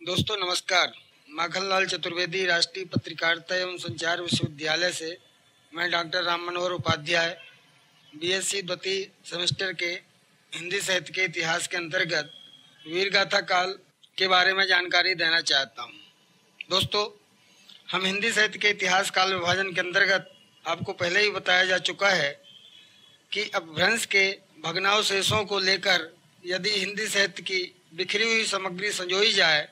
दोस्तों, नमस्कार। माखनलाल चतुर्वेदी, राष्ट्रीय पत्रकारिता एवं संचार विश्वविद्यालय से मैं डॉक्टर राम मनोहर उपाध्याय, बीएससी द्वितीय सेमेस्टर के हिंदी साहित्य के इतिहास के अंतर्गत वीरगाथा काल के बारे में जानकारी देना चाहता हूँ। दोस्तों, हम हिंदी साहित्य के इतिहास काल विभाजन के अंतर्गत आपको पहले ही बताया जा चुका है कि अपभ्रंश के भग्नावशेषों को लेकर यदि हिंदी साहित्य की बिखरी हुई सामग्री संजोई जाए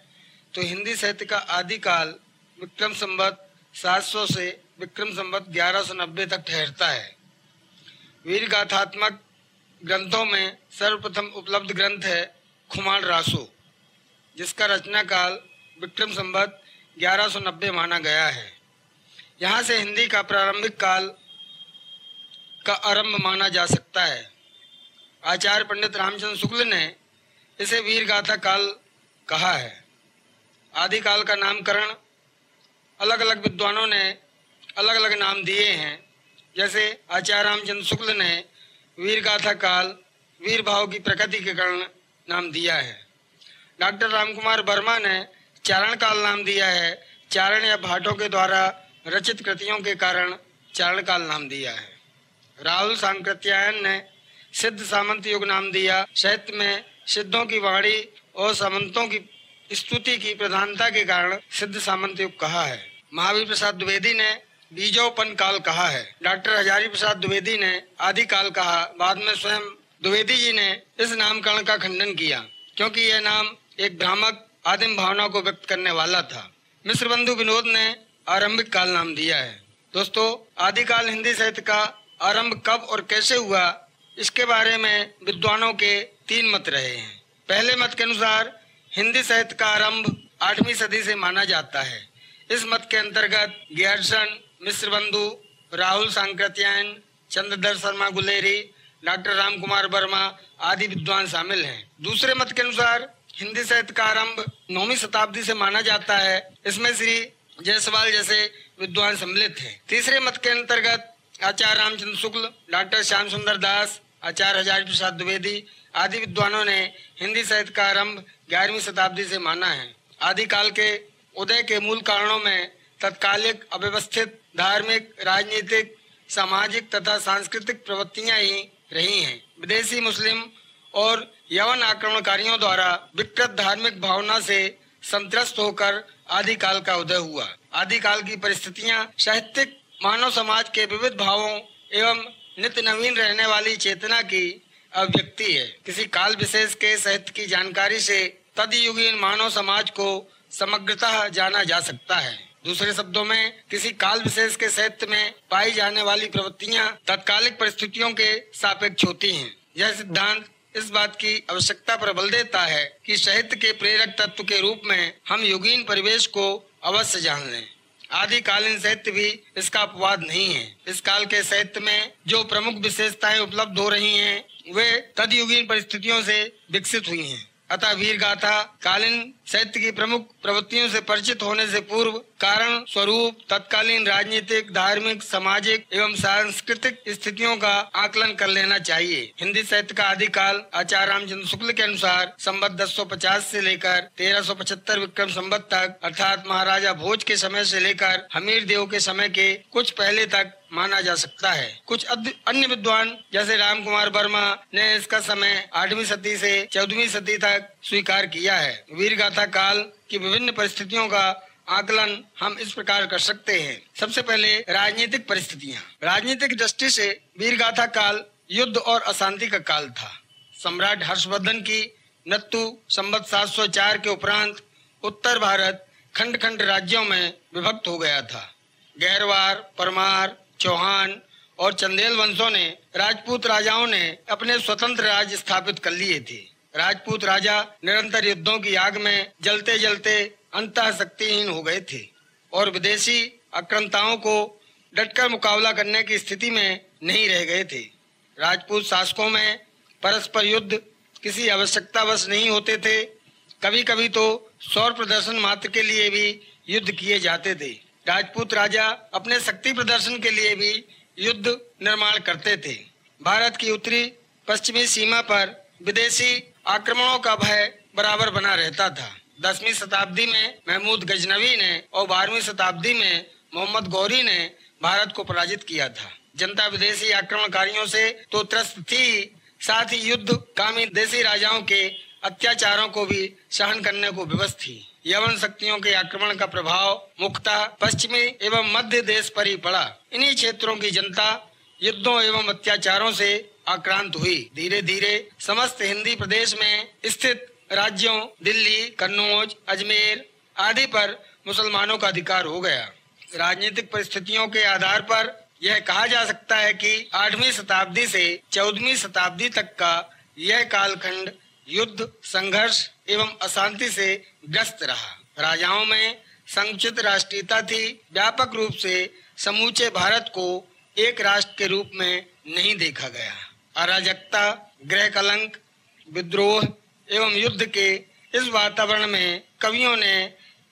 तो हिंदी साहित्य का आदिकाल विक्रम संवत 700 से विक्रम संवत 1190 तक ठहरता है। वीर गाथात्मक ग्रंथों में सर्वप्रथम उपलब्ध ग्रंथ है खुमार रासो, जिसका रचना काल विक्रम संवत 1190 माना गया है। यहाँ से हिंदी का प्रारंभिक काल का आरंभ माना जा सकता है। आचार्य पंडित रामचंद्र शुक्ल ने इसे वीर गाथा काल कहा है। आदिकाल का नामकरण अलग अलग विद्वानों ने अलग अलग नाम दिए हैं। जैसे आचार्य रामचंद्र शुक्ल ने वीर गाथा काल वीर भाव की प्रकृति के कारण नाम दिया है। डॉक्टर रामकुमार वर्मा ने चारण काल नाम दिया है। चारण या भाटों के द्वारा रचित कृतियों के कारण चारण काल नाम दिया है। राहुल सांकृत्यायन ने सिद्ध सामंत युग नाम दिया। साहित्य में सिद्धों की वाणी और सामंतों की स्तुति की प्रधानता के कारण सिद्ध सामंत युग कहा है। महावीर प्रसाद द्विवेदी ने बीजोपन काल कहा है। डॉक्टर हजारी प्रसाद द्विवेदी ने आदि काल कहा। बाद में स्वयं द्विवेदी जी ने इस नामकरण का खंडन किया, क्योंकि यह नाम एक भ्रामक आदिम भावना को व्यक्त करने वाला था। मिश्र बंधु विनोद ने आरंभिक काल नाम दिया है। दोस्तों आदिकाल हिंदी साहित्य का आरंभ कब और कैसे हुआ, इसके बारे में विद्वानों के तीन मत रहे हैं। पहले मत के अनुसार हिंदी साहित्य का आरंभ आठवीं सदी से माना जाता है। इस मत के अंतर्गत ग्यारसन मिश्र बंधु, राहुल सांकृत्यायन, चंद्रधर शर्मा गुलेरी, डॉक्टर राम कुमार वर्मा आदि विद्वान शामिल हैं। दूसरे मत के अनुसार हिंदी साहित्य का आरंभ नौवीं शताब्दी से माना जाता है। इसमें श्री जयसवाल जैसे विद्वान सम्मिलित हैं। तीसरे मत के अंतर्गत आचार्य रामचंद्र शुक्ल, डॉक्टर श्याम सुंदर दास, आचार्य हज़ार प्रसाद द्विवेदी आदि विद्वानों ने हिंदी साहित्य का आरंभ ग्यारहवीं शताब्दी से माना है। आदिकाल के उदय के मूल कारणों में तत्कालिक, अव्यवस्थित, धार्मिक, राजनीतिक, सामाजिक तथा सांस्कृतिक प्रवृत्तियाँ ही रही हैं। विदेशी मुस्लिम और यवन आक्रमणकारियों द्वारा विकृत धार्मिक भावना से संत्रस्त होकर आदिकाल का उदय हुआ। आदिकाल की परिस्थितियाँ साहित्यिक, मानव समाज के विविध भावों एवं नित्य नवीन रहने वाली चेतना की अभिव्यक्ति है। किसी काल विशेष के साहित्य की जानकारी से तदयुगीन मानव समाज को समग्रतः जाना जा सकता है। दूसरे शब्दों में, किसी काल विशेष के साहित्य में पाई जाने वाली प्रवृत्तियाँ तत्कालिक परिस्थितियों के सापेक्ष होती हैं। यह सिद्धांत इस बात की आवश्यकता पर बल देता है कि साहित्य के प्रेरक तत्व के रूप में हम युगीन परिवेश को अवश्य जान लें। आदिकालीन साहित्य भी इसका अपवाद नहीं है इस काल के साहित्य में जो प्रमुख विशेषताएँ उपलब्ध हो रही हैं, वे तदयुगीन परिस्थितियों से विकसित हुई हैं। अतः वीर गाथा कालीन साहित्य की प्रमुख प्रवृत्तियों से परिचित होने से पूर्व कारण स्वरूप, तत्कालीन राजनीतिक, धार्मिक, सामाजिक एवं सांस्कृतिक स्थितियों का आकलन कर लेना चाहिए। हिंदी साहित्य का आदिकाल आचार्य रामचंद्र शुक्ल के अनुसार संबत 1050 से लेकर 1375 विक्रम संबत तक, अर्थात महाराजा भोज के समय से लेकर हमीर देव के समय के कुछ पहले तक माना जा सकता है। कुछ अन्य विद्वान जैसे राम कुमार वर्मा ने इसका समय आठवीं सदी से चौदहवीं सदी तक स्वीकार किया है। वीर गाथा काल की विभिन्न परिस्थितियों का आकलन हम इस प्रकार कर सकते हैं। सबसे पहले राजनीतिक परिस्थितियाँ। राजनीतिक दृष्टि से वीर गाथा काल युद्ध और अशांति का काल था। सम्राट हर्षवर्धन की नत्तु संबत 704 के उपरांत उत्तर भारत खंड खंड राज्यों में विभक्त हो गया था। गैरवार, परमार, चौहान और चंदेल वंशों ने राजपूत राजाओं ने अपने स्वतंत्र राज्य स्थापित कर लिए थे। राजपूत राजा निरंतर युद्धों की आग में जलते जलते अंत शक्तिहीन हो गए थे और विदेशी आक्रांताओं को डटकर मुकाबला करने की स्थिति में नहीं रह गए थे। राजपूत शासकों में परस्पर युद्ध किसी आवश्यकतावश नहीं होते थे। कभी कभी तो सौर प्रदर्शन मात्र के लिए भी युद्ध किए जाते थे। राजपूत राजा अपने शक्ति प्रदर्शन के लिए भी युद्ध निर्माण करते थे। भारत की उत्तरी पश्चिमी सीमा पर विदेशी आक्रमणों का भय बराबर बना रहता था। दसवीं शताब्दी में महमूद गजनवी ने और बारहवीं शताब्दी में मोहम्मद गौरी ने भारत को पराजित किया था। जनता विदेशी आक्रमणकारियों से तो त्रस्त थी, साथ ही युद्ध कामी देशी राजाओं के अत्याचारों को भी सहन करने को विवश थी। यवन शक्तियों के आक्रमण का प्रभाव मुख्यतः पश्चिमी एवं मध्य देश पर ही पड़ा। इन्हीं क्षेत्रों की जनता युद्धों एवं अत्याचारों से आक्रांत हुई। धीरे धीरे समस्त हिंदी प्रदेश में स्थित राज्यों, दिल्ली, कन्नौज, अजमेर आदि पर मुसलमानों का अधिकार हो गया। राजनीतिक परिस्थितियों के आधार पर यह कहा जा सकता है कि आठवीं शताब्दी से चौदहवीं शताब्दी तक का यह कालखंड युद्ध, संघर्ष एवं अशांति से ग्रस्त रहा। राजाओं में संकुचित राष्ट्रीयता थी। व्यापक रूप से समूचे भारत को एक राष्ट्र के रूप में नहीं देखा गया। अराजकता गृह कलंक, विद्रोह एवं युद्ध के इस वातावरण में कवियों ने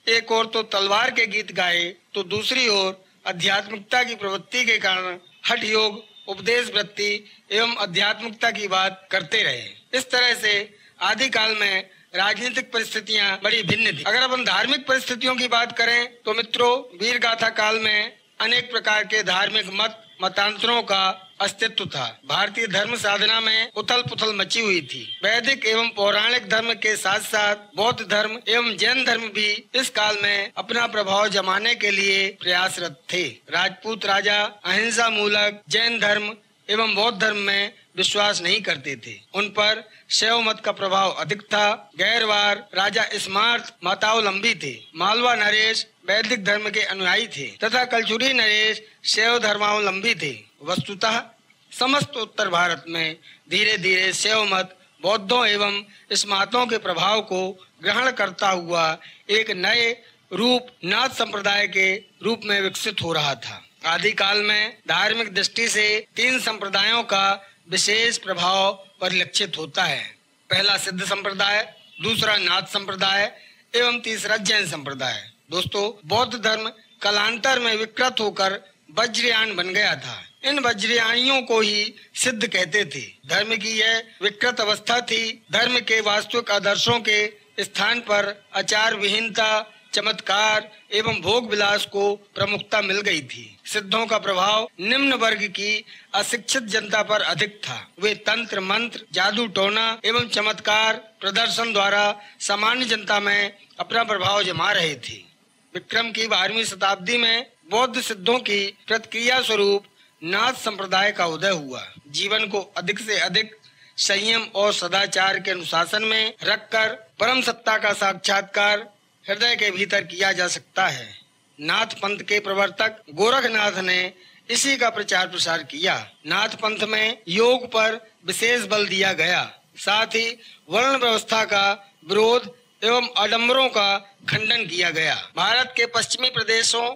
एक और तो तलवार के गीत गाए तो दूसरी ओर आध्यात्मिकता की प्रवृत्ति के कारण हठ योग, उपदेश वृत्ति एवं आध्यात्मिकता की बात करते रहे। इस तरह से आदि काल में राजनीतिक परिस्थितियाँ बड़ी भिन्न थी। अगर अपन धार्मिक परिस्थितियों की बात करें तो मित्रों वीर गाथा काल में अनेक प्रकार के धार्मिक मत, मतांतरों का अस्तित्व था। भारतीय धर्म साधना में उथल पुथल मची हुई थी। वैदिक एवं पौराणिक धर्म के साथ साथ बौद्ध धर्म एवं जैन धर्म भी इस काल में अपना प्रभाव जमाने के लिए प्रयासरत थे। राजपूत राजा, अहिंसा मूलक जैन धर्म एवं बौद्ध धर्म में विश्वास नहीं करते थे। उन पर शैव मत का प्रभाव अधिक था। गैरवार राजा स्मार्थ मातावलंबी थे। मालवा नरेश वैदिक धर्म के अनुयायी थे तथा कलचुरी नरेश शैव धर्मावलंबी थे। वस्तुतः समस्त उत्तर भारत में धीरे धीरे शैव मत, बौद्धों एवं स्मार्तों के प्रभाव को ग्रहण करता हुआ एक नए रूप, नाथ संप्रदाय के रूप में विकसित हो रहा था। आदि काल में धार्मिक दृष्टि से तीन संप्रदायों का विशेष प्रभाव परिलक्षित होता है। पहला सिद्ध संप्रदाय, दूसरा नाथ संप्रदाय एवं तीसरा जैन संप्रदाय। दोस्तों, बौद्ध धर्म कालांतर में विकृत होकर वज्रयान बन गया था। इन वज्रयानियों को ही सिद्ध कहते थे। धर्म की यह विकृत अवस्था थी। धर्म के वास्तविक आदर्शों के स्थान पर आचार विहीनता, चमत्कार एवं भोग विलास को प्रमुखता मिल गई थी। सिद्धों का प्रभाव निम्न वर्ग की अशिक्षित जनता पर अधिक था। वे तंत्र, मंत्र, जादू, टोना एवं चमत्कार प्रदर्शन द्वारा सामान्य जनता में अपना प्रभाव जमा रहे थे। विक्रम की बारहवीं शताब्दी में बौद्ध सिद्धों की प्रतिक्रिया स्वरूप नाथ संप्रदाय का उदय हुआ। जीवन को अधिक से अधिक संयम और सदाचार के अनुशासन में रखकर परम सत्ता का साक्षात्कार हृदय के भीतर किया जा सकता है। नाथ पंथ के प्रवर्तक गोरखनाथ ने इसी का प्रचार प्रसार किया। नाथ पंथ में योग पर विशेष बल दिया गया। साथ ही वर्ण व्यवस्था का विरोध एवं आडम्बरों का खंडन किया गया। भारत के पश्चिमी प्रदेशों,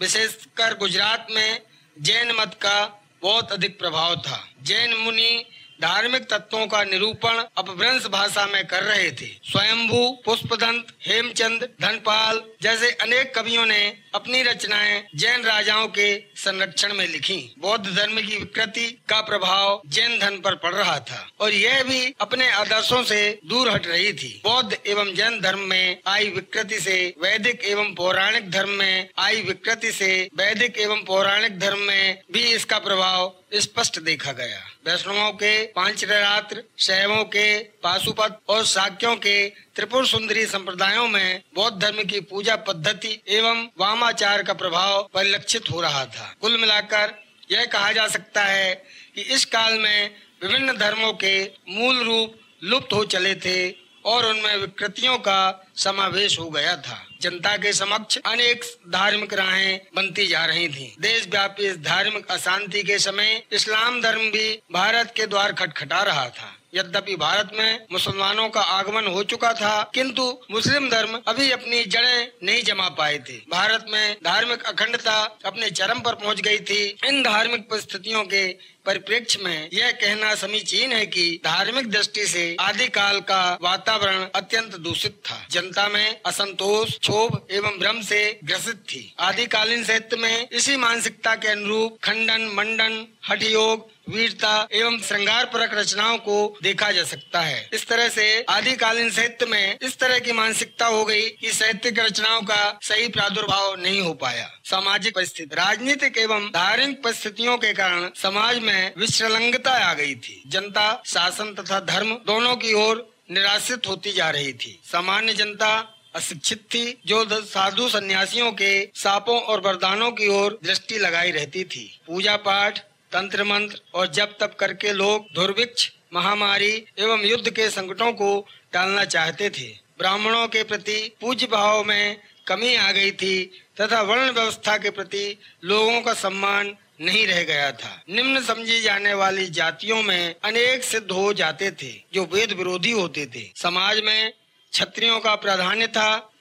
विशेषकर गुजरात में जैन मत का बहुत अधिक प्रभाव था। जैन मुनि धार्मिक तत्वों का निरूपण अपभ्रंश भाषा में कर रहे थे। स्वयंभू, पुष्पदंत, हेमचंद, धनपाल जैसे अनेक कवियों ने अपनी रचनाएँ जैन राजाओं के संरक्षण में लिखी। बौद्ध धर्म की विकृति का प्रभाव जैन धर्म पर पड़ रहा था और यह भी अपने आदर्शों से दूर हट रही थी। बौद्ध एवं जैन धर्म में आई विकृति से वैदिक एवं पौराणिक धर्म में आई विकृति से वैदिक एवं पौराणिक धर्म में भी इसका प्रभाव स्पष्ट देखा गया। वैष्णवों के पाँच रात्र शैवों के, पाशुपत और साक्यों के त्रिपुर सुंदरी संप्रदायों में बौद्ध धर्म की पूजा पद्धति एवं वामाचार का प्रभाव परिलक्षित हो रहा था। कुल मिलाकर यह कहा जा सकता है कि इस काल में विभिन्न धर्मों के मूल रूप लुप्त हो चले थे और उनमें विकृतियों का समावेश हो गया था। जनता के समक्ष अनेक धार्मिक राहें बनती जा रही थीं। देश व्यापी इस धार्मिक अशांति के समय इस्लाम धर्म भी भारत के द्वार खटखटा रहा था। यद्यपि भारत में मुसलमानों का आगमन हो चुका था, किंतु मुस्लिम धर्म अभी अपनी जड़ें नहीं जमा पाए थे। भारत में धार्मिक अखंडता अपने चरम पर पहुँच गई थी। इन धार्मिक परिस्थितियों के परिप्रेक्ष्य में यह कहना समीचीन है कि धार्मिक दृष्टि से आदिकाल का वातावरण अत्यंत दूषित था। जनता में असंतोष, क्षोभ एवं भ्रम से ग्रसित थी। आदिकालीन साहित्य में इसी मानसिकता के अनुरूप खंडन, मंडन हठ योग वीरता एवं श्रृंगार परक रचनाओं को देखा जा सकता है। इस तरह से आदिकालीन साहित्य में इस तरह की मानसिकता हो गई कि साहित्यिक रचनाओं का सही प्रादुर्भाव नहीं हो पाया। सामाजिक परिस्थिति, राजनीतिक एवं धार्मिक परिस्थितियों के कारण समाज में विश्रलंगता आ गई थी। जनता, शासन तथा धर्म दोनों की ओर निराशित होती जा रही थी। सामान्य जनता अशिक्षित थी, जो साधु सन्यासियों के सापों और वरदानों की ओर दृष्टि लगाई रहती थी। पूजा पाठ, तंत्र मंत्र और जब तब करके लोग दुर्भिक्ष, महामारी एवं युद्ध के संकटों को टालना चाहते थे। ब्राह्मणों के प्रति पूज्य भाव में कमी आ गई थी तथा वर्ण व्यवस्था के प्रति लोगों का सम्मान नहीं रह गया था। निम्न समझी जाने वाली जातियों में अनेक सिद्ध हो जाते थे, जो वेद विरोधी होते थे। समाज में क्षत्रियों का प्राधान्य था,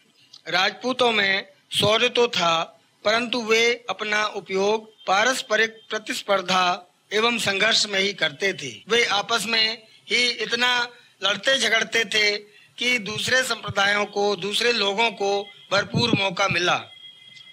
राजपूतों में शौर्य तो था, परंतु वे अपना उपयोग पारस्परिक प्रतिस्पर्धा एवं संघर्ष में ही करते थे। वे आपस में ही इतना लड़ते झगड़ते थे कि दूसरे संप्रदायों को, दूसरे लोगों को भरपूर मौका मिला।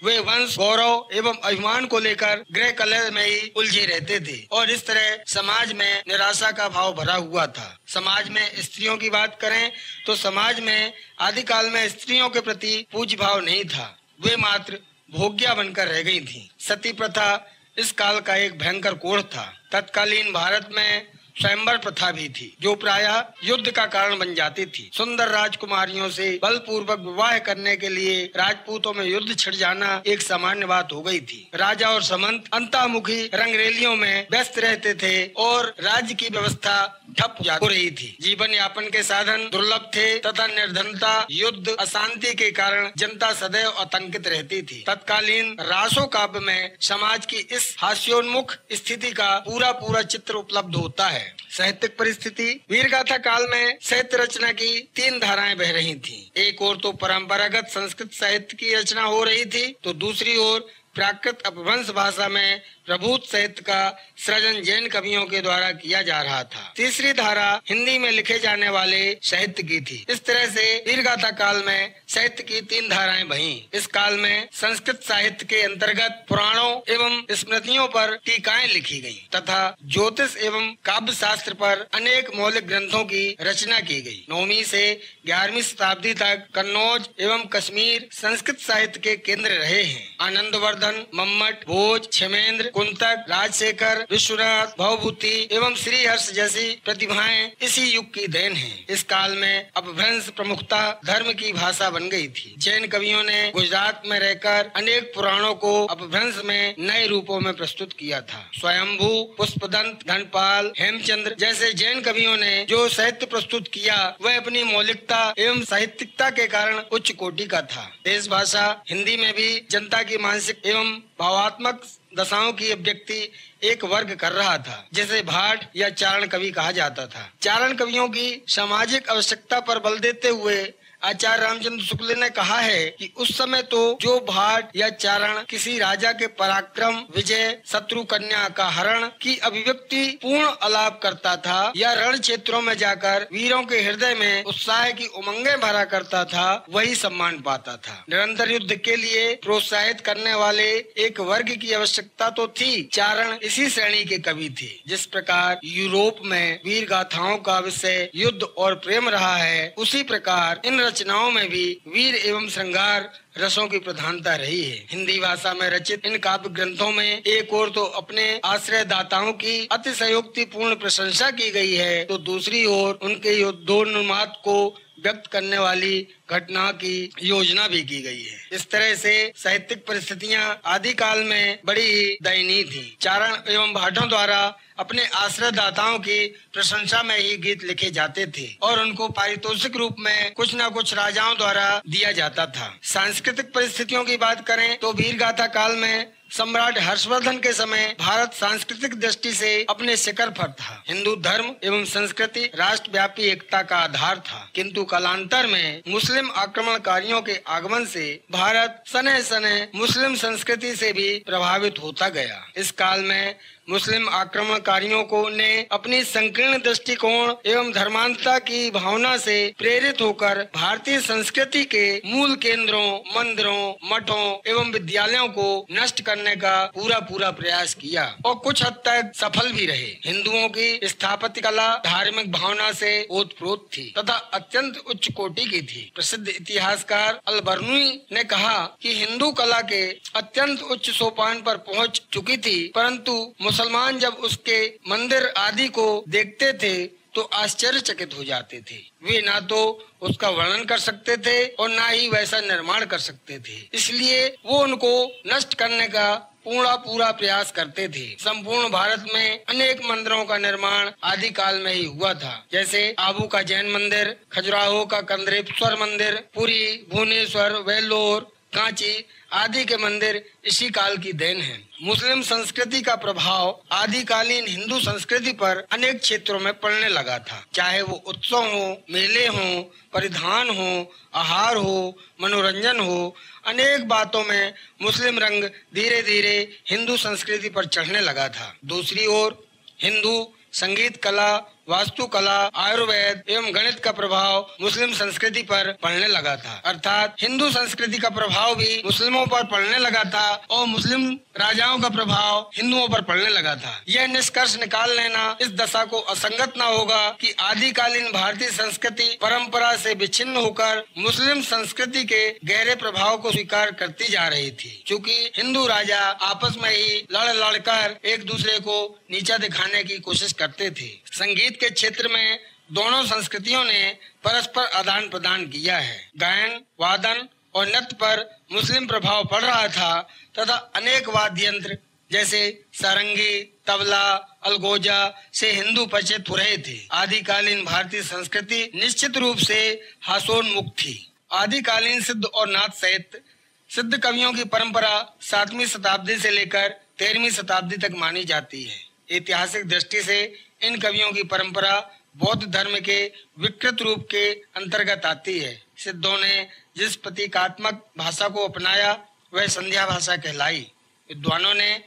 वे वंश, गौरव एवं अभिमान को लेकर गृह कलह में ही उलझे रहते थे और इस तरह समाज में निराशा का भाव भरा हुआ था। समाज में स्त्रियों की बात करें तो समाज में आदिकाल में स्त्रियों के प्रति पूज्य भाव नहीं था। वे मात्र भोग्या बनकर रह गई थी। सती प्रथा इस काल का एक भयंकर कोढ़ था। तत्कालीन भारत में स्वयंवर प्रथा भी थी, जो प्रायः युद्ध का कारण बन जाती थी। सुंदर राजकुमारियों से बलपूर्वक विवाह करने के लिए राजपूतों में युद्ध छिड़ जाना एक सामान्य बात हो गई थी। राजा और समंत अंतामुखी रंगरेलियों में व्यस्त रहते थे और राज्य की व्यवस्था ठप हो रही थी। जीवन यापन के साधन दुर्लभ थे तथा निर्धनता, युद्ध, अशांति के कारण जनता सदैव आतंकित रहती थी। तत्कालीन रासो काव्य में समाज की इस हास्योन्मुख स्थिति का पूरा पूरा चित्र उपलब्ध होता है। साहित्यिक परिस्थिति वीर गाथा काल में साहित्य रचना की तीन धाराएँ बह रही थी। एक और तो परंपरागत संस्कृत साहित्य की रचना हो रही थी तो दूसरी ओर प्राकृत अपभ्रंश भाषा में प्रभुत साहित्य का सृजन जैन कवियों के द्वारा किया जा रहा था। तीसरी धारा हिंदी में लिखे जाने वाले साहित्य की थी। इस तरह से वीरगाथा काल में साहित्य की तीन धाराएँ बही। इस काल में संस्कृत साहित्य के अंतर्गत पुराणों एवं स्मृतियों पर टीकाएँ लिखी गई तथा ज्योतिष एवं काव्य शास्त्र पर अनेक मौलिक ग्रंथों की रचना की गई नौवीं से ग्यारहवीं शताब्दी तक कन्नौज एवं कश्मीर संस्कृत साहित्य के केंद्र रहे हैं। आनंद मम्मट, भोज छमेंद्र कुंतक, राजशेखर, विश्वनाथ, भवभूति एवं श्री हर्ष जैसी प्रतिभाएँ इसी युग की देन है। इस काल में अपभ्रंश प्रमुखता धर्म की भाषा बन गई थी। जैन कवियों ने गुजरात में रहकर अनेक पुराणों को अपभ्रंश में नए रूपों में प्रस्तुत किया था। स्वयंभू, पुष्पदंत, धनपाल, हेमचंद्र जैसे जैन कवियों ने जो साहित्य प्रस्तुत किया, वह अपनी मौलिकता एवं साहित्यिकता के कारण उच्च कोटि का था। देश भाषा हिंदी में भी जनता की मानसिक एवं भावात्मक दशाओं की अभिव्यक्ति एक वर्ग कर रहा था, जिसे भाट या चारण कवि कहा जाता था। चारण कवियों की सामाजिक आवश्यकता पर बल देते हुए आचार्य रामचंद्र शुक्ल ने कहा है कि उस समय तो जो भाट या चारण किसी राजा के पराक्रम, विजय, शत्रु कन्या का हरण की अभिव्यक्ति पूर्ण अलाप करता था या रण क्षेत्रों में जाकर वीरों के हृदय में उत्साह की उमंगे भरा करता था, वही सम्मान पाता था। निरंतर युद्ध के लिए प्रोत्साहित करने वाले एक वर्ग की आवश्यकता तो थी। चारण इसी श्रेणी के कवि थे। जिस प्रकार यूरोप में वीर गाथाओं का विषय युद्ध और प्रेम रहा है, उसी प्रकार इन रचनाओं में भी वीर एवं श्रृंगार रसों की प्रधानता रही है। हिंदी भाषा में रचित इन काव्य ग्रंथों में एक और तो अपने आश्रय दाताओं की अतिशयोक्ति पूर्ण प्रशंसा की गई है तो दूसरी ओर उनके योद्धोन्माद को व्यक्त करने वाली घटना की योजना भी की गई है। इस तरह से साहित्यिक परिस्थितियाँ आदि काल में बड़ी ही दयनीय थी। चारण एवं भाटों द्वारा अपने आश्रय दाताओं की प्रशंसा में ही गीत लिखे जाते थे और उनको पारितोषिक रूप में कुछ न कुछ राजाओं द्वारा दिया जाता था। सांस्कृतिक परिस्थितियों की बात करें तो वीर गाथा काल में सम्राट हर्षवर्धन के समय भारत सांस्कृतिक दृष्टि से अपने शिखर पर था। हिंदू धर्म एवं संस्कृति, राष्ट्रव्यापी एकता का आधार था। किंतु कालांतर में मुस्लिम आक्रमणकारियों के आगमन से भारत सने सने मुस्लिम संस्कृति से भी प्रभावित होता गया। इस काल में मुस्लिम आक्रमणकारियों को ने अपनी संकीर्ण दृष्टिकोण एवं धर्मांतता की भावना से प्रेरित होकर भारतीय संस्कृति के मूल केंद्रों, मंदिरों, मठों एवं विद्यालयों को नष्ट करने का पूरा पूरा प्रयास किया और कुछ हद तक सफल भी रहे। हिंदुओं की स्थापत्य कला धार्मिक भावना से ओतप्रोत थी तथा अत्यंत उच्च कोटि की थी। प्रसिद्ध इतिहासकार अलबर्नुई ने कहा कि हिंदू कला के अत्यंत उच्च सोपान पर पहुँच चुकी थी, परंतु मुसलमान जब उसके मंदिर आदि को देखते थे तो आश्चर्यचकित हो जाते थे। वे ना तो उसका वर्णन कर सकते थे और ना ही वैसा निर्माण कर सकते थे। इसलिए वो उनको नष्ट करने का पूरा पूरा प्रयास करते थे। संपूर्ण भारत में अनेक मंदिरों का निर्माण आदि काल में ही हुआ था। जैसे आबू का जैन मंदिर, खजुराहो का कंद्रेश्वर मंदिर, पुरी, भुवनेश्वर, वेल्लोर कांची आदि के मंदिर इसी काल की देन है। मुस्लिम संस्कृति का प्रभाव आदिकालीन हिंदू संस्कृति पर अनेक क्षेत्रों में पड़ने लगा था। चाहे वो उत्सव हो, मेले हो, परिधान हो, आहार हो, मनोरंजन हो, अनेक बातों में मुस्लिम रंग धीरे धीरे हिंदू संस्कृति पर चढ़ने लगा था। दूसरी ओर हिंदू संगीत कला वास्तुकला, आयुर्वेद एवं गणित का प्रभाव मुस्लिम संस्कृति पर पड़ने लगा था। अर्थात हिंदू संस्कृति का प्रभाव भी मुस्लिमों पर पड़ने लगा था और मुस्लिम राजाओं का प्रभाव हिंदुओं पर पड़ने लगा था। यह निष्कर्ष निकाल लेना इस दशा को असंगत न होगा कि आदिकालीन भारतीय संस्कृति परंपरा से विच्छिन्न होकर मुस्लिम संस्कृति के गहरे प्रभाव को स्वीकार करती जा रही थी। क्योंकि हिंदू राजा आपस में ही लड़ लड़कर एक दूसरे को नीचा दिखाने की कोशिश करते थे। संगीत संगीत के क्षेत्र में दोनों संस्कृतियों ने परस्पर आदान प्रदान किया है। गायन, वादन और नृत्य पर मुस्लिम प्रभाव पड़ रहा था तथा अनेक वाद्य यंत्र जैसे सारंगी, तबला, अलगोजा से हिंदू परिचित रहे थे। आदिकालीन भारतीय संस्कृति निश्चित रूप से हासोन्मुख थी। आदिकालीन सिद्ध और नाथ सहित सिद्ध कवियों की परंपरा सातवीं शताब्दी से लेकर तेरहवीं शताब्दी तक मानी जाती है। ऐतिहासिक दृष्टि से इन कवियों की परंपरा बौद्ध धर्म के विकृत रूप के अंतर्गत आती है। सिद्धों ने जिस प्रतीकात्मक भाषा को अपनाया, वह संध्या भाषा कहलाई। विद्वानों ने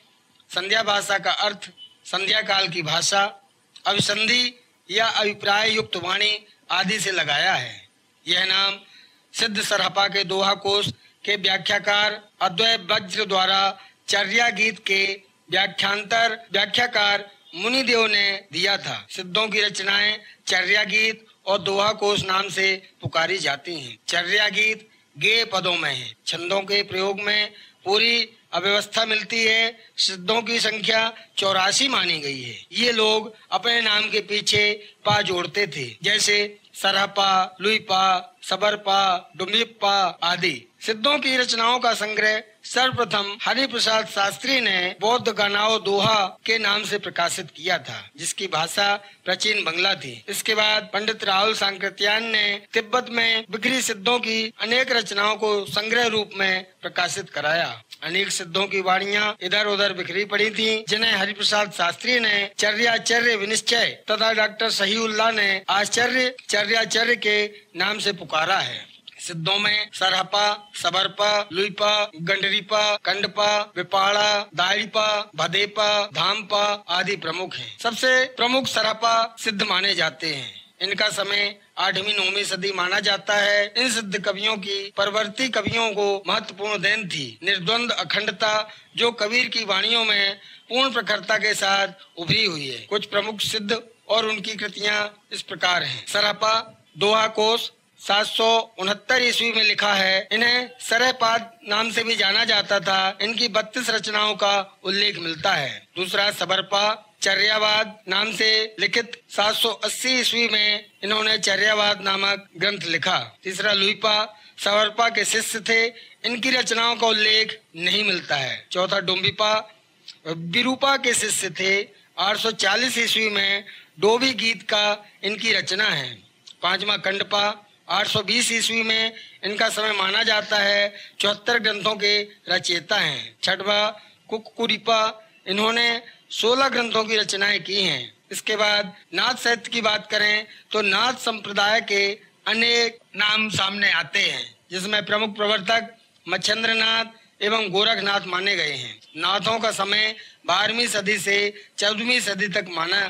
संध्या भाषा का अर्थ संध्या काल की भाषा, अभिसंधि या अभिप्राय युक्त वाणी आदि से लगाया है। यह नाम सिद्ध सरहपा के दोहा कोष के व्याख्याकार अद्वैत वज्र द्वारा चर्या गीत के व्याख्यांतर, व्याख्याकार मुनि देव ने दिया था। सिद्धों की रचनाएँ चर्या गीत और दोहा कोष नाम से पुकारी जाती हैं। चर्या गीत गे पदों में है। छंदों के प्रयोग में पूरी अव्यवस्था मिलती है। सिद्धों की संख्या चौरासी मानी गई है। ये लोग अपने नाम के पीछे पा जोड़ते थे। जैसे सरहपा, लुईपा, सबरपा डुम्बिप्पा आदि। सिद्धों की रचनाओं का संग्रह सर्वप्रथम हरि प्रसाद शास्त्री ने बौद्ध गनाओ दोहा के नाम से प्रकाशित किया था, जिसकी भाषा प्राचीन बंगला थी। इसके बाद पंडित राहुल सांकृत्यान ने तिब्बत में बिखरी सिद्धों की अनेक रचनाओं को संग्रह रूप में प्रकाशित कराया। अनेक सिद्धों की वाणिया इधर उधर बिखरी पड़ी थी, जिन्हें हरिप्रसाद शास्त्री ने चर्याचर्य विनिश्चय तथा डॉक्टर सहीउल्लाह ने आश्चर्य, चर्याचर्य के नाम से पुकारा है। सिद्धों में सरहपा, सबरपा, लुईपा, गंडरीपा, कंडपा, विपाड़ा दाड़ीपा भदेपा, धामपा आदि प्रमुख हैं। सबसे प्रमुख सरहपा सिद्ध माने जाते हैं। इनका समय आठवीं, नौवीं सदी माना जाता है। इन सिद्ध कवियों की परवर्ती कवियों को महत्वपूर्ण देन थी। निर्द्वंद अखंडता जो कबीर की वाणियों में पूर्ण प्रखरता के साथ उभरी हुई है। कुछ प्रमुख सिद्ध और उनकी कृतियाँ इस प्रकार हैं। सरापा दोहा कोष सात सौ उनहत्तर ईस्वी में लिखा है। इन्हें सरहपाद नाम से भी जाना जाता था। इनकी बत्तीस रचनाओं का उल्लेख मिलता है। दूसरा, सबरपा, चर्यावाद नाम से लिखित 780 ईस्वी में इन्होंने चर्यावाद नामक ग्रंथ लिखा। तीसरा, लुईपा सवरपा के शिष्य थे। इनकी रचनाओं का उल्लेख नहीं मिलता है। चौथा डोम्बिपा बिरूपा के शिष्य थे। 840 ईस्वी में डोबी गीत का इनकी रचना है। पांचवा, कंडपा 820 ईस्वी में इनका समय माना जाता है। चौहत्तर ग्रंथों के रचयिता हैं। छठवा कुकुरिपा, इन्होंने 16 ग्रंथों की रचनाएँ की हैं। इसके बाद नाथ साहित्य की बात करें तो नाथ संप्रदाय के अनेक नाम सामने आते हैं, जिसमें प्रमुख प्रवर्तक मच्छेंद्र नाथ एवं गोरखनाथ माने गए हैं। नाथों का समय बारहवीं सदी से चौदहवीं सदी तक माना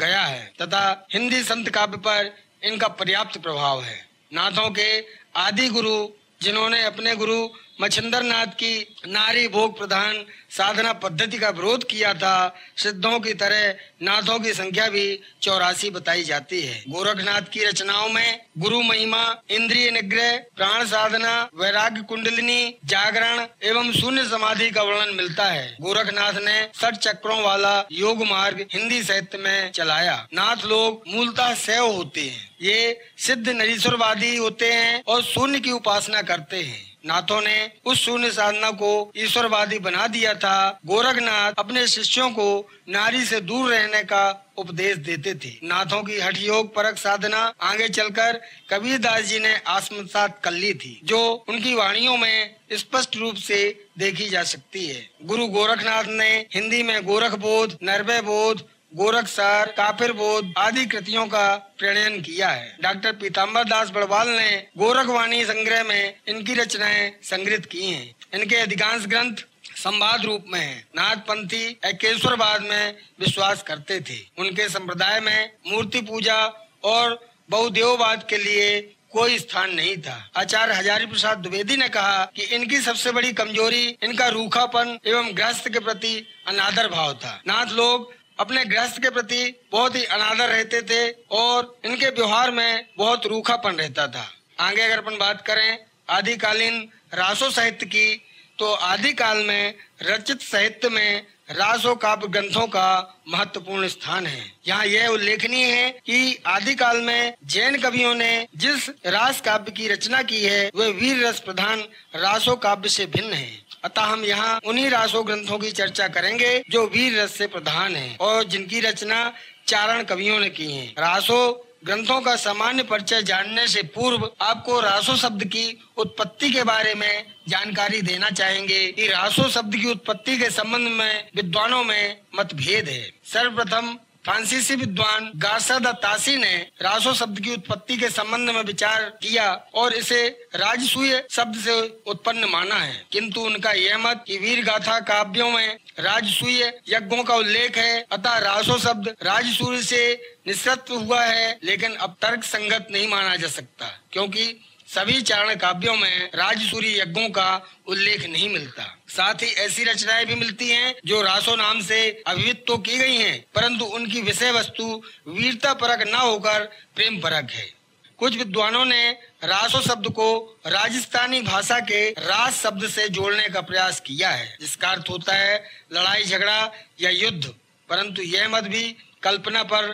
गया है, तथा हिंदी संत काव्य पर इनका पर्याप्त प्रभाव है। नाथों के आदि गुरु जिन्होंने अपने गुरु मच्छिंदर नाथ की नारी भोग प्रधान साधना पद्धति का विरोध किया था। सिद्धों की तरह नाथों की संख्या भी चौरासी बताई जाती है। गोरखनाथ की रचनाओं में गुरु महिमा, इंद्रिय निग्रह, प्राण साधना, वैराग्य कुंडलिनी, जागरण एवं शून्य समाधि का वर्णन मिलता है। गोरखनाथ ने सठ चक्रों वाला योग मार्ग हिंदी साहित्य में चलाया। नाथ लोग मूलतः सैव होते हैं। ये सिद्ध नरीश्वरवादी होते हैं और शून्य की उपासना करते हैं। नाथों ने उस शून्य साधना को ईश्वरवादी बना दिया था। गोरखनाथ अपने शिष्यों को नारी से दूर रहने का उपदेश देते थे। नाथों की हठ योग परक साधना आगे चलकर कबीर दास जी ने आत्मसात कर ली थी, जो उनकी वाणियों में स्पष्ट रूप से देखी जा सकती है। गुरु गोरखनाथ ने हिंदी में गोरख बोध नरवे बोध गोरखसार काफिर बोध आदि कृतियों का प्रणयन किया है। डॉक्टर पीताम्बर दास बड़वाल ने गोरखवाणी संग्रह में इनकी रचनाएँ संग्रहित की हैं। इनके अधिकांश ग्रंथ संवाद रूप में है। नाथपंथी एकेश्वरवाद में विश्वास करते थे। उनके संप्रदाय में मूर्ति पूजा और बहुदेववाद के लिए कोई स्थान नहीं था। आचार्य हजारी प्रसाद द्विवेदी ने कहा कि इनकी सबसे बड़ी कमज़ोरी इनका रूखापन एवं ग्रस्त के प्रति अनादर भाव था। नाथ लोग अपने गृहस्थ के प्रति बहुत ही अनादर रहते थे और इनके व्यवहार में बहुत रूखापन रहता था। आगे अगर अपन बात करें आदिकालीन रासो साहित्य की तो आदि काल में रचित साहित्य में रासो काव्य ग्रंथों का महत्वपूर्ण स्थान है। यहाँ यह उल्लेखनीय है कि आदि काल में जैन कवियों ने जिस रास काव्य की रचना की है, वह वीर रस प्रधान रासो काव्य से भिन्न है। अतः हम यहाँ उन्हीं रासो ग्रंथों की चर्चा करेंगे जो वीर रस से प्रधान है और जिनकी रचना चारण कवियों ने की है। रासो ग्रंथों का सामान्य परिचय जानने से पूर्व आपको रासो शब्द की उत्पत्ति के बारे में जानकारी देना चाहेंगे। कि रासो शब्द की उत्पत्ति के संबंध में, विद्वानों में मतभेद है। सर्वप्रथम फ्रांसीसी विद्वान गार्सा तासी ने रासो शब्द की उत्पत्ति के संबंध में विचार किया और इसे राजसूय शब्द से उत्पन्न माना है। किंतु उनका यह मत कि वीर गाथा काव्यों में राजसूय यज्ञों का उल्लेख है, अतः रासो शब्द राजसूय से निश्चित हुआ है, लेकिन अब तर्क संगत नहीं माना जा सकता, क्योंकि सभी चारण काव्यों में राजसूरी यज्ञों का उल्लेख नहीं मिलता। साथ ही ऐसी रचनाएँ भी मिलती हैं जो रासो नाम से अभिवित तो की गई हैं, परंतु उनकी विषय वस्तु वीरता परक न होकर प्रेम परक है। कुछ विद्वानों ने रासो शब्द को राजस्थानी भाषा के रास शब्द से जोड़ने का प्रयास किया है जिसका अर्थ होता है लड़ाई झगड़ा या युद्ध परंतु यह मत भी कल्पना पर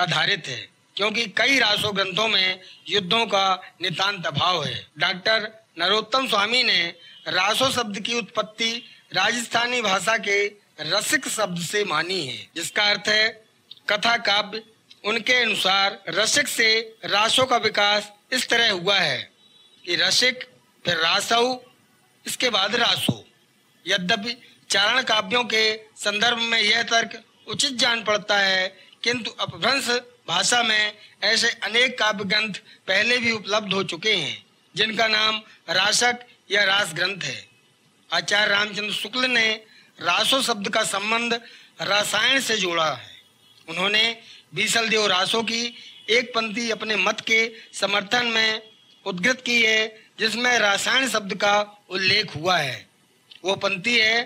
आधारित है क्योंकि कई रासो ग्रंथों में युद्धों का नितांत अभाव है। डॉक्टर नरोत्तम स्वामी ने रासो शब्द की उत्पत्ति राजस्थानी भाषा के रसिक शब्द से मानी है, जिसका अर्थ है कथा काव्य। उनके अनुसार रसिक से रासो का विकास इस तरह हुआ है कि रसिक, फिर रासव इसके बाद रासो। यद्यपि चारण काव्यों के संदर्भ में यह तर्क उचित जान पड़ता है, किंतु अपभ्रंश भाषा में ऐसे अनेक काव्य ग्रंथ पहले भी उपलब्ध हो चुके हैं, जिनका नाम रासक या रास ग्रंथ है। आचार्य रामचंद्र शुक्ल ने रासो शब्द का संबंध रासायन से जोड़ा है। उन्होंने बीसल देव रासो की एक पंक्ति अपने मत के समर्थन में उद्गत की है, जिसमें रासायन शब्द का उल्लेख हुआ है। वो पंक्ति है,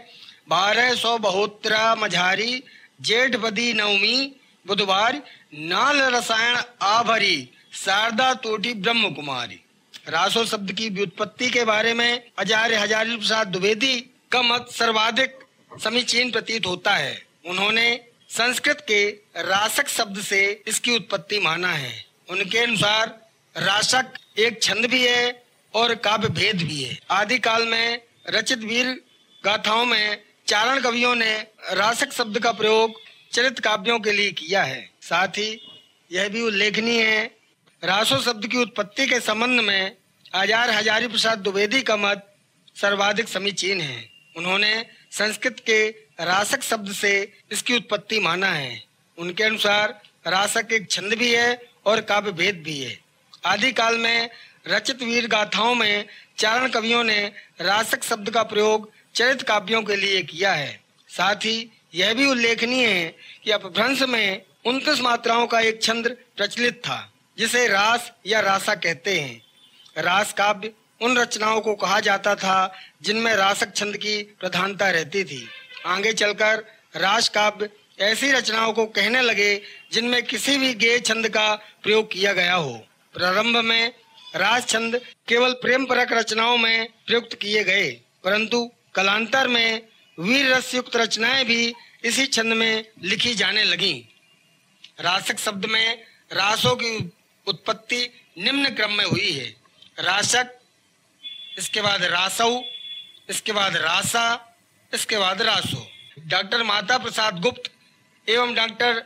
बारह सौ बहोत्तरा मझारी, जेठ बदी नवमी, बुधवार नाल रसायन आभरी, शारदा तोटी ब्रह्म कुमारी रासो शब्द की व्युत्पत्ति के बारे में आचार्य हजारी प्रसाद द्विवेदी का मत सर्वाधिक समीचीन प्रतीत होता है। उन्होंने संस्कृत के रासक शब्द से इसकी उत्पत्ति माना है। उनके अनुसार रासक एक छंद भी है और काव्य भेद भी है। आदि काल में रचित वीर गाथाओं में चारण कवियों ने रासक शब्द का प्रयोग चरित काव्यों के लिए किया है। साथ ही यह भी उल्लेखनीय है रासो शब्द की उत्पत्ति के संबंध में आचार्य हजारी प्रसाद द्विवेदी का मत सर्वाधिक समीचीन है। उन्होंने संस्कृत के रासक शब्द से इसकी उत्पत्ति माना है। उनके अनुसार रासक एक छंद भी है और काव्य भेद भी है। आदि काल में रचित वीर गाथाओं में चारण कवियों ने रासक शब्द का प्रयोग चरित काव्यों के लिए किया है। साथ ही यह भी उल्लेखनीय है कि अपभ्रंश में उनतीस मात्राओं का एक छंद प्रचलित था। जिसे रास या रासा कहते हैं। रास काव्य उन रचनाओं को कहा जाता था जिनमें रासक छंद की प्रधानता रहती थी। आगे चलकर रास काव्य ऐसी रचनाओं को कहने लगे जिनमें किसी भी गे छंद का प्रयोग किया गया हो। प्रारंभ में राज छंद केवल प्रेम परक रचनाओं में प्रयुक्त किए गए, परंतु कलांतर में वीर रस युक्त रचनाएँ भी इसी छंद में लिखी जाने लगी। रासक शब्द में रासों की उत्पत्ति निम्न क्रम में हुई है। राशक, इसके बाद रासऊ, इसके बाद रासा, इसके बाद रासो। डॉक्टर माता प्रसाद गुप्त एवं डॉक्टर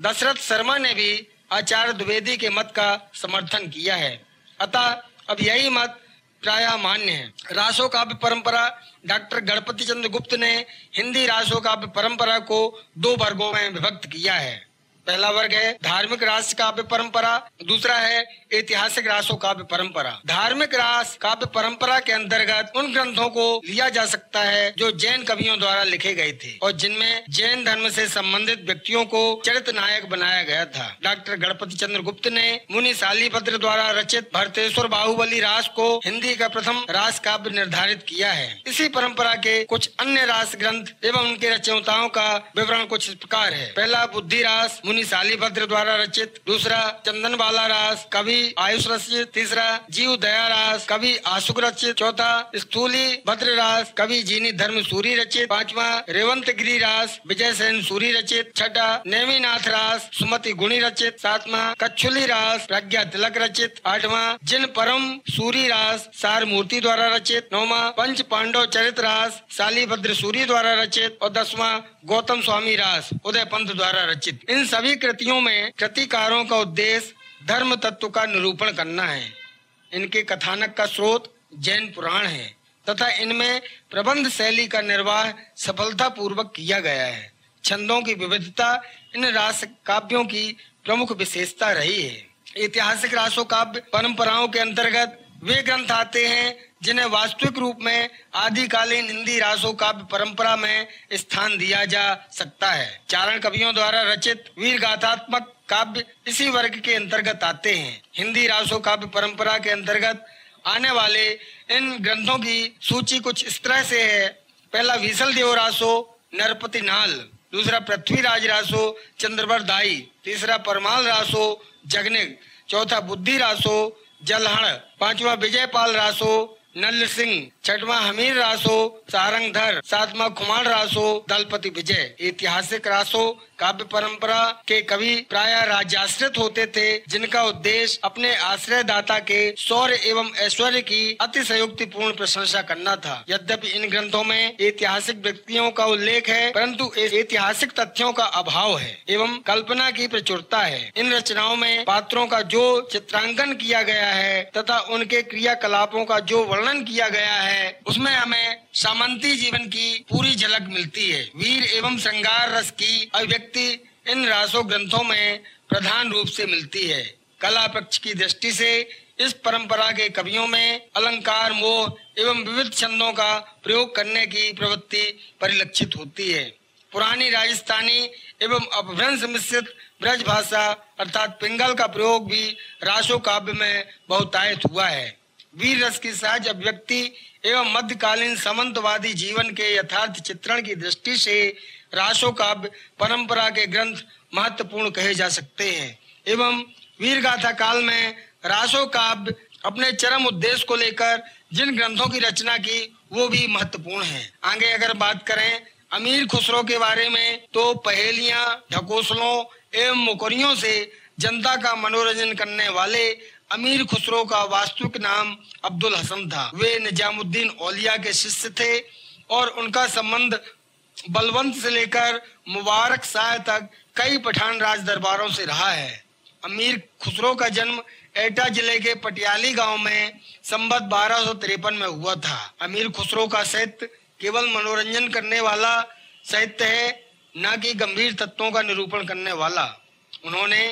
दशरथ शर्मा ने भी आचार्य द्विवेदी के मत का समर्थन किया है। अतः अब यही मत प्राय मान्य है। रासो काव्य परंपरा डॉक्टर गणपति चंद्र गुप्त ने हिंदी रासो काव्य परंपरा को दो वर्गों में विभक्त किया है। पहला वर्ग है धार्मिक रास काव्य परंपरा, दूसरा है ऐतिहासिक रासो काव्य परंपरा। धार्मिक रास काव्य परंपरा के अंतर्गत उन ग्रंथों को लिया जा सकता है जो जैन कवियों द्वारा लिखे गए थे और जिनमें जैन धर्म से संबंधित व्यक्तियों को चरित्र नायक बनाया गया था। डॉक्टर गणपति चंद्र गुप्त ने मुनि शालीभद्र द्वारा रचित भरतेश्वर बाहुबली रास को हिंदी का प्रथम रास काव्य निर्धारित किया है। इसी परंपरा के कुछ अन्य रास ग्रंथ एवं उनके रचयिताओं का विवरण कुछ इस प्रकार है। पहला बुद्धि रास शालीभद्र द्वारा रचित। दूसरा चंदन बाला रास। कवि आयुष रचित। तीसरा, जीव दया रास। कवि आशुक रचित। चौथा, स्थूली भद्र रास। कवि जीनी धर्म सूरी रचित। पांचवा, रेवंत गिरी रास। विजय सेन सूरी रचित। छठा, नेमीनाथ रास। सुमति गुणी रचित। सातवा, कच्छुली रास। प्रज्ञा तिलक रचित। आठवा, जिन परम सूरी रास। सार मूर्ति द्वारा रचित। नौवा, पंच पांडव चरित रास। शालीभद्र सूरी द्वारा रचित। और दसवा गौतम स्वामी रास उदय पंथ द्वारा रचित। इन सभी कृतियों में कृतिकारों का उद्देश्य धर्म तत्व का निरूपण करना है। इनके कथानक का स्रोत जैन पुराण है तथा इनमें प्रबंध शैली का निर्वाह सफलता पूर्वक किया गया है। छंदों की विविधता इन रास काव्यों की प्रमुख विशेषता रही है। ऐतिहासिक रासो काव्य परंपराओं के अंतर्गत वे ग्रंथ आते हैं, जिन्हें वास्तविक रूप में आदिकालीन हिंदी रासो काव्य परंपरा में स्थान दिया जा सकता है। चारण कवियों द्वारा रचित वीर गाथात्मक काव्य इसी वर्ग के अंतर्गत आते हैं। हिंदी रासो काव्य परंपरा के अंतर्गत आने वाले इन ग्रंथों की सूची कुछ इस तरह से है। पहला विशल देव रासो, नरपति नाल, दूसरा पृथ्वीराज रासो, चंद्रवर दाई, तीसरा परमाल रासो जगनिक चौथा बुद्धि रासो जलहण पांचवा विजयपाल रासो नल सिंह छठवा हमीर रासो सारंगधर सातवा कुमार रासो, दलपति विजय। ऐतिहासिक रासो, काव्य परंपरा के कवि प्राय राज्याश्रित होते थे, जिनका उद्देश्य अपने आश्रयदाता के शौर्य एवं ऐश्वर्य की अतिशयोक्ति पूर्ण प्रशंसा करना था। यद्यपि इन ग्रंथों में ऐतिहासिक व्यक्तियों का उल्लेख है, परंतु ऐतिहासिक तथ्यों का अभाव है एवं कल्पना की प्रचुरता है। इन रचनाओं में पात्रों का जो चित्रांकन किया गया है तथा उनके क्रियाकलापों का जो वर्णन किया गया है, उसमें हमें सामंती जीवन की पूरी झलक मिलती है। वीर एवं श्रृंगार रस की अभिव्यक्ति इन रासो ग्रंथों में प्रधान रूप से मिलती है। कला पक्ष की दृष्टि से इस परंपरा के कवियों में अलंकार, मोह एवं विविध छंदों का प्रयोग करने की प्रवृत्ति परिलक्षित होती है। पुरानी राजस्थानी एवं अपभ्रंश मिश्रित ब्रज भाषा अर्थात पिंगल का प्रयोग भी रासो काव्य में बहुतायत हुआ है। वीर रस की सहज अभिव्यक्ति एवं मध्यकालीन समन्तवादी जीवन के यथार्थ चित्रण की दृष्टि से राशो काव्य परंपरा के ग्रंथ महत्वपूर्ण कहे जा सकते हैं। एवं वीर गाथा काल में राशो काव्य अपने चरम उद्देश्य को लेकर जिन ग्रंथों की रचना की, वो भी महत्वपूर्ण है। आगे अगर बात करें अमीर खुसरो के बारे में तो पहेलियाँ, ढकोसलों एवं मुकरियों से जनता का मनोरंजन करने वाले अमीर खुसरो का वास्तविक नाम अब्दुल हसन था। वे निजामुद्दीन औलिया के शिष्य थे और उनका संबंध बलवंत से लेकर मुबारक शाह तक कई पठान राज दरबारों से रहा है। अमीर खुसरो का जन्म एटा ज़िले के पटियाली गाँव में संबत बारह सौ तिरपन में हुआ था। अमीर खुसरो का साहित्य केवल मनोरंजन करने वाला साहित्य है, न कि गंभीर तत्वों का निरूपण करने वाला। उन्होंने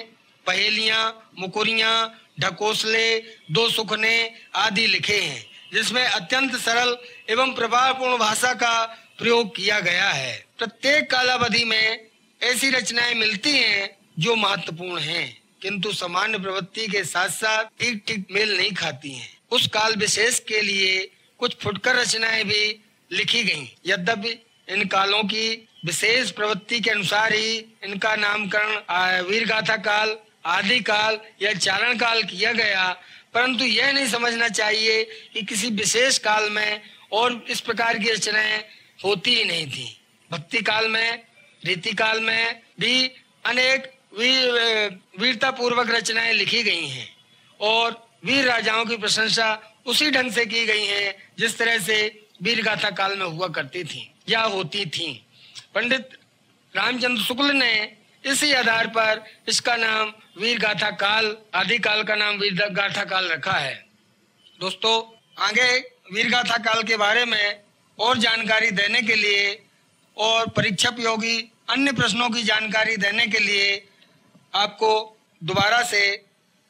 पहेलियाँ, मुकुरियाँ ढकोसले, दो सुखने आदि लिखे हैं, जिसमें अत्यंत सरल एवं प्रभावपूर्ण भाषा का प्रयोग किया गया है। प्रत्येक कालावधि में ऐसी रचनाएँ मिलती हैं जो महत्वपूर्ण हैं, किंतु सामान्य प्रवृत्ति के साथ साथ ठीक ठीक मेल नहीं खाती हैं। उस काल विशेष के लिए कुछ फुटकर रचनाएँ भी लिखी गईं। यद्यपि इन कालों की विशेष प्रवृत्ति के अनुसार ही इनका नामकरण वीर गाथा काल आदि काल या चारण काल किया गया, परंतु यह नहीं समझना चाहिए कि किसी विशेष काल में और इस प्रकार की रचनाएँ होती ही नहीं थी। भक्ति काल में, रीति काल में भी अनेक वीर वीरता पूर्वक रचनाएँ लिखी गई हैं और वीर राजाओं की प्रशंसा उसी ढंग से की गई है जिस तरह से वीर गाथा काल में हुआ करती थी या होती थी। पंडित रामचंद्र शुक्ल ने इसी आधार पर इसका नाम वीर गाथा काल, आदि काल का नाम वीर गाथा काल रखा है। दोस्तों, आगे वीर गाथा काल के बारे में और जानकारी देने के लिए और परीक्षा उपयोगी अन्य प्रश्नों की जानकारी देने के लिए आपको दोबारा से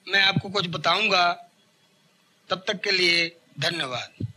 मैं आपको कुछ बताऊँगा। तब तक के लिए धन्यवाद।